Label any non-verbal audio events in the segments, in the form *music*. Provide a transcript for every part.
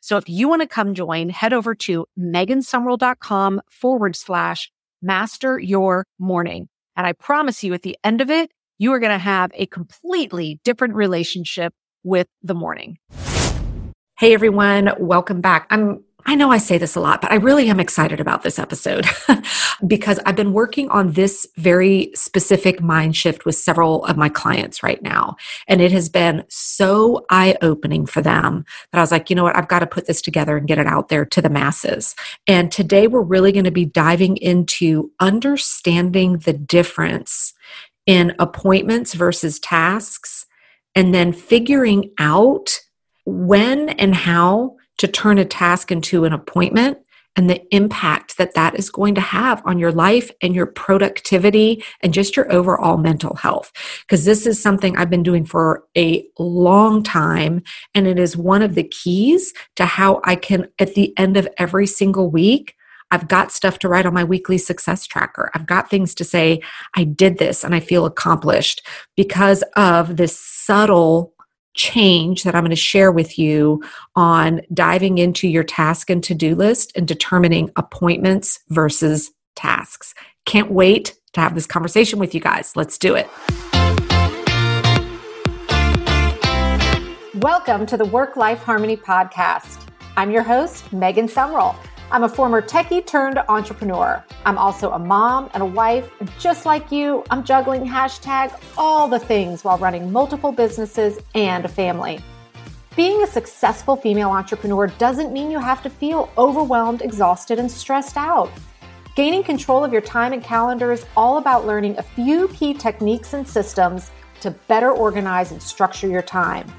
So if you want to come join, head over to megansumrell.com forward slash master your morning. And I promise you at the end of it, you are going to have a completely different relationship with the morning. Hey everyone, welcome back. I'm I know I say this a lot, but I really am excited about this episode *laughs* because I've been working on this very specific mind shift with several of my clients right now. And it has been so eye opening for them that I was like, you know what? I've got to put this together and get it out there to the masses. And today we're really going to be diving into understanding the difference in appointments versus tasks and then figuring out when and how to turn a task into an appointment and the impact that that is going to have on your life and your productivity and just your overall mental health. Because this is something I've been doing for a long time. And it is one of the keys to how I can, at the end of every single week, I've got stuff to write on my weekly success tracker. I've got things to say, I did this and I feel accomplished because of this subtle change that I'm going to share with you on diving into your task and to do list and determining appointments versus tasks. Can't wait to have this conversation with you guys. Let's do it. Welcome to the Work Life Harmony Podcast. I'm your host, Megan Sumrell. I'm a former techie turned entrepreneur. I'm also a mom and a wife. And just like you, I'm juggling hashtag all the things while running multiple businesses and a family. Being a successful female entrepreneur doesn't mean you have to feel overwhelmed, exhausted, and stressed out. Gaining control of your time and calendar is all about learning a few key techniques and systems to better organize and structure your time.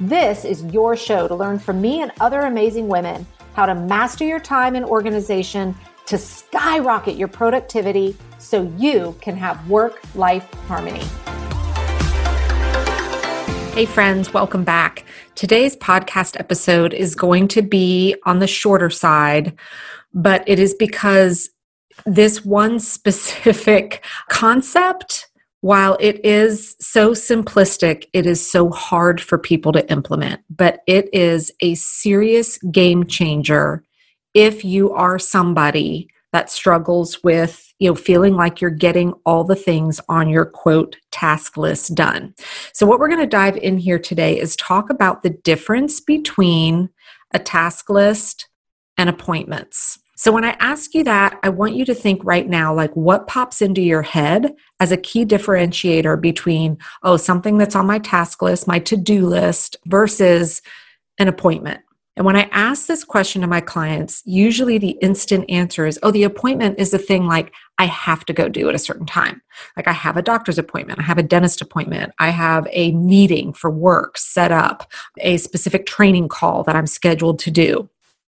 This is your show to learn from me and other amazing women how to master your time and organization to skyrocket your productivity so you can have work life harmony. Hey, friends, welcome back. Today's podcast episode is going to be on the shorter side, but it is because this one *laughs* specific concept while it is so simplistic, it is so hard for people to implement, but it is a serious game changer if you are somebody that struggles with you know feeling like you're getting all the things on your quote task list done. So what we're going to dive in here today is talk about the difference between a task list and appointments. So when I ask you that, I want you to think right now like what pops into your head as a key differentiator between, oh, something that's on my task list, my to do list versus an appointment. And when I ask this question to my clients, usually the instant answer is, oh, the appointment is the thing like I have to go do at a certain time. Like I have a doctor's appointment, I have a dentist appointment, I have a meeting for work set up, a specific training call that I'm scheduled to do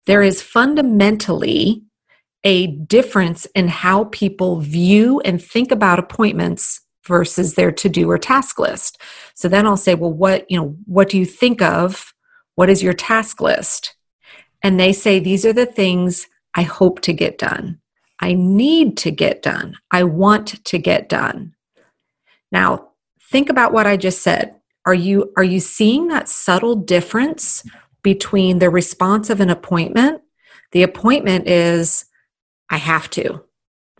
there is fundamentally a difference in how people view and think about appointments versus their to-do or task list. So then I'll say, well, what, you know, what do you think of? What is your task list? And they say, these are the things I hope to get done. I need to get done. I want to get done. Now, think about what I just said. Are you are you seeing that subtle difference between the response of an appointment. The appointment is, I have to.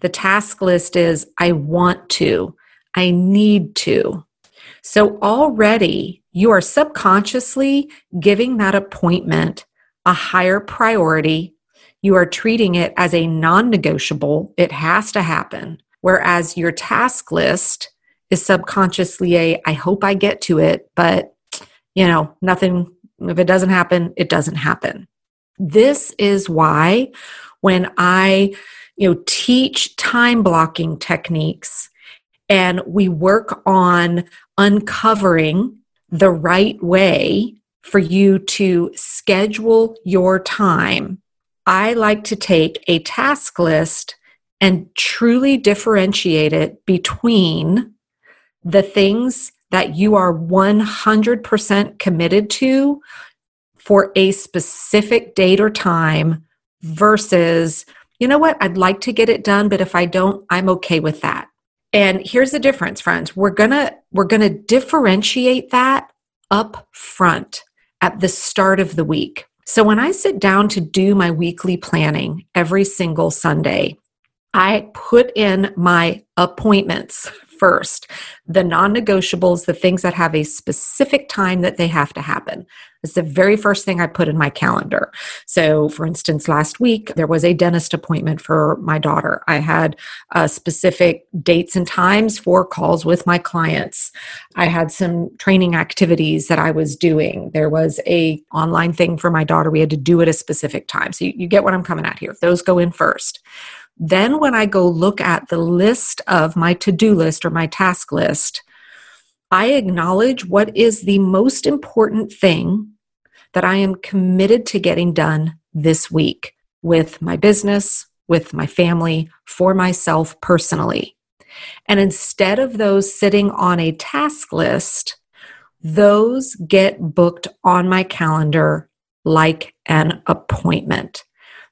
The task list is, I want to. I need to. So already you are subconsciously giving that appointment a higher priority. you are treating it as a non negotiable. It has to happen. Whereas your task list is subconsciously a, I hope I get to it, but you know, nothing, if it doesn't happen, it doesn't happen. This is why when I, you know, teach time blocking techniques and we work on uncovering the right way for you to schedule your time, I like to take a task list and truly differentiate it between the things that you are 100% committed to for a specific date or time versus, you know what, I'd like to get it done, but if I don't, I'm okay with that. And here's the difference, friends. We're going to we're going to differentiate that up front at the start of the week. So when I sit down to do my weekly planning every single Sunday, I put in my appointments *laughs* first the non negotiables, the things that have a specific time that they have to happen. It's the very first thing I put in my calendar. So, for instance, last week there was a dentist appointment for my daughter. I had uh, specific dates and times for calls with my clients. I had some training activities that I was doing. There was a online thing for my daughter. We had to do it a specific time. So you, you get what I'm coming at here. Those go in first. Then, when I go look at the list of my to do list or my task list, I acknowledge what is the most important thing that I am committed to getting done this week with my business, with my family, for myself personally. And instead of those sitting on a task list, those get booked on my calendar like an appointment.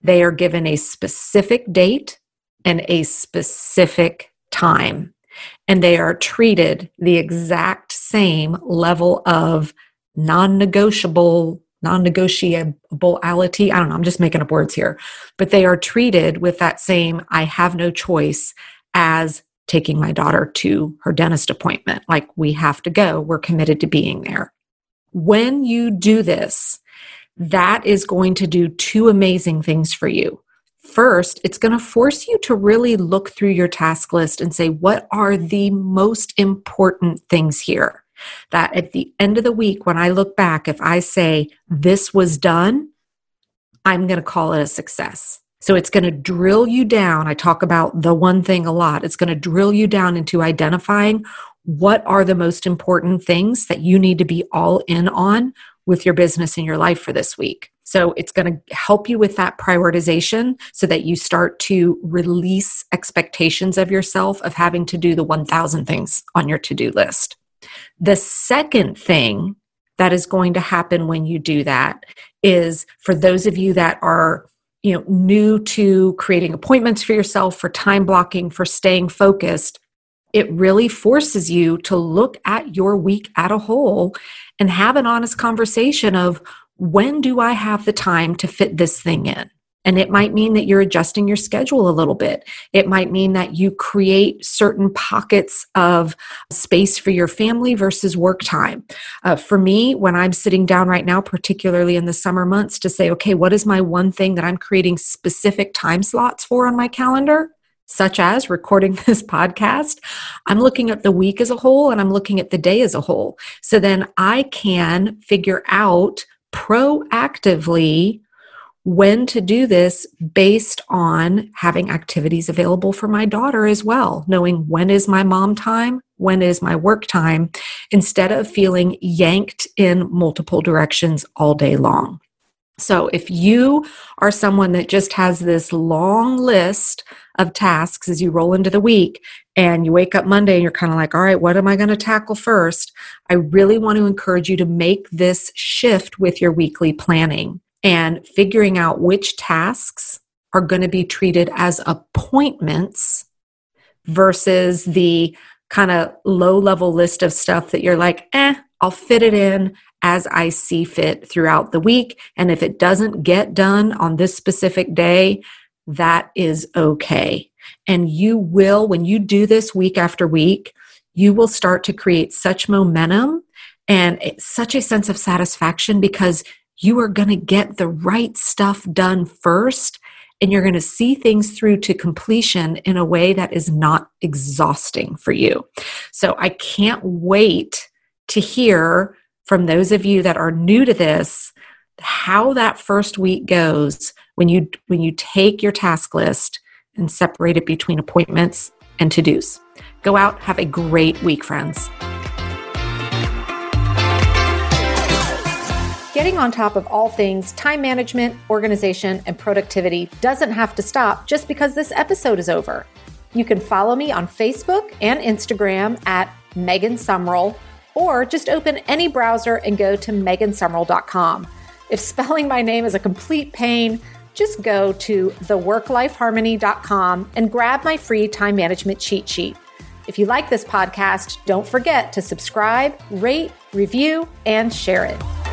They are given a specific date and a specific time, and they are treated the exact same level of non negotiable, non negotiability. I don't know, I'm just making up words here, but they are treated with that same I have no choice as taking my daughter to her dentist appointment. Like, we have to go, we're committed to being there. When you do this, that is going to do two amazing things for you. First, it's going to force you to really look through your task list and say, what are the most important things here? That at the end of the week, when I look back, if I say, this was done, I'm going to call it a success. So it's going to drill you down. I talk about the one thing a lot. It's going to drill you down into identifying what are the most important things that you need to be all in on with your business and your life for this week. So it's going to help you with that prioritization so that you start to release expectations of yourself of having to do the 1000 things on your to do list. The second thing that is going to happen when you do that is for those of you that are you know new to creating appointments for yourself for time blocking for staying focused it really forces you to look at your week at a whole and have an honest conversation of when do I have the time to fit this thing in? And it might mean that you're adjusting your schedule a little bit. It might mean that you create certain pockets of space for your family versus work time. Uh, for me, when I'm sitting down right now, particularly in the summer months, to say, okay, what is my one thing that I'm creating specific time slots for on my calendar? Such as recording *laughs* this podcast, I'm looking at the week as a whole and I'm looking at the day as a whole. So then I can figure out proactively when to do this based on having activities available for my daughter as well, knowing when is my mom time, when is my work time, instead of feeling yanked in multiple directions all day long. So, if you are someone that just has this long list of tasks as you roll into the week and you wake up Monday and you're kind of like, all right, what am I going to tackle first? I really want to encourage you to make this shift with your weekly planning and figuring out which tasks are going to be treated as appointments versus the kind of low level list of stuff that you're like, eh, I'll fit it in as I see fit throughout the week. And if it doesn't get done on this specific day, that is okay. And you will, when you do this week after week, you will start to create such momentum and such a sense of satisfaction because you are going to get the right stuff done first and you're going to see things through to completion in a way that is not exhausting for you. So I can't wait to hear from those of you that are new to this how that first week goes when you when you take your task list and separate it between appointments and to-dos. Go out, have a great week, friends. Getting on top of all things time management, organization, and productivity doesn't have to stop just because this episode is over. You can follow me on Facebook and Instagram at Megan Sumrell, or just open any browser and go to megansumrell.com. If spelling my name is a complete pain, just go to theworklifeharmony.com and grab my free time management cheat sheet. If you like this podcast, don't forget to subscribe, rate, review, and share it.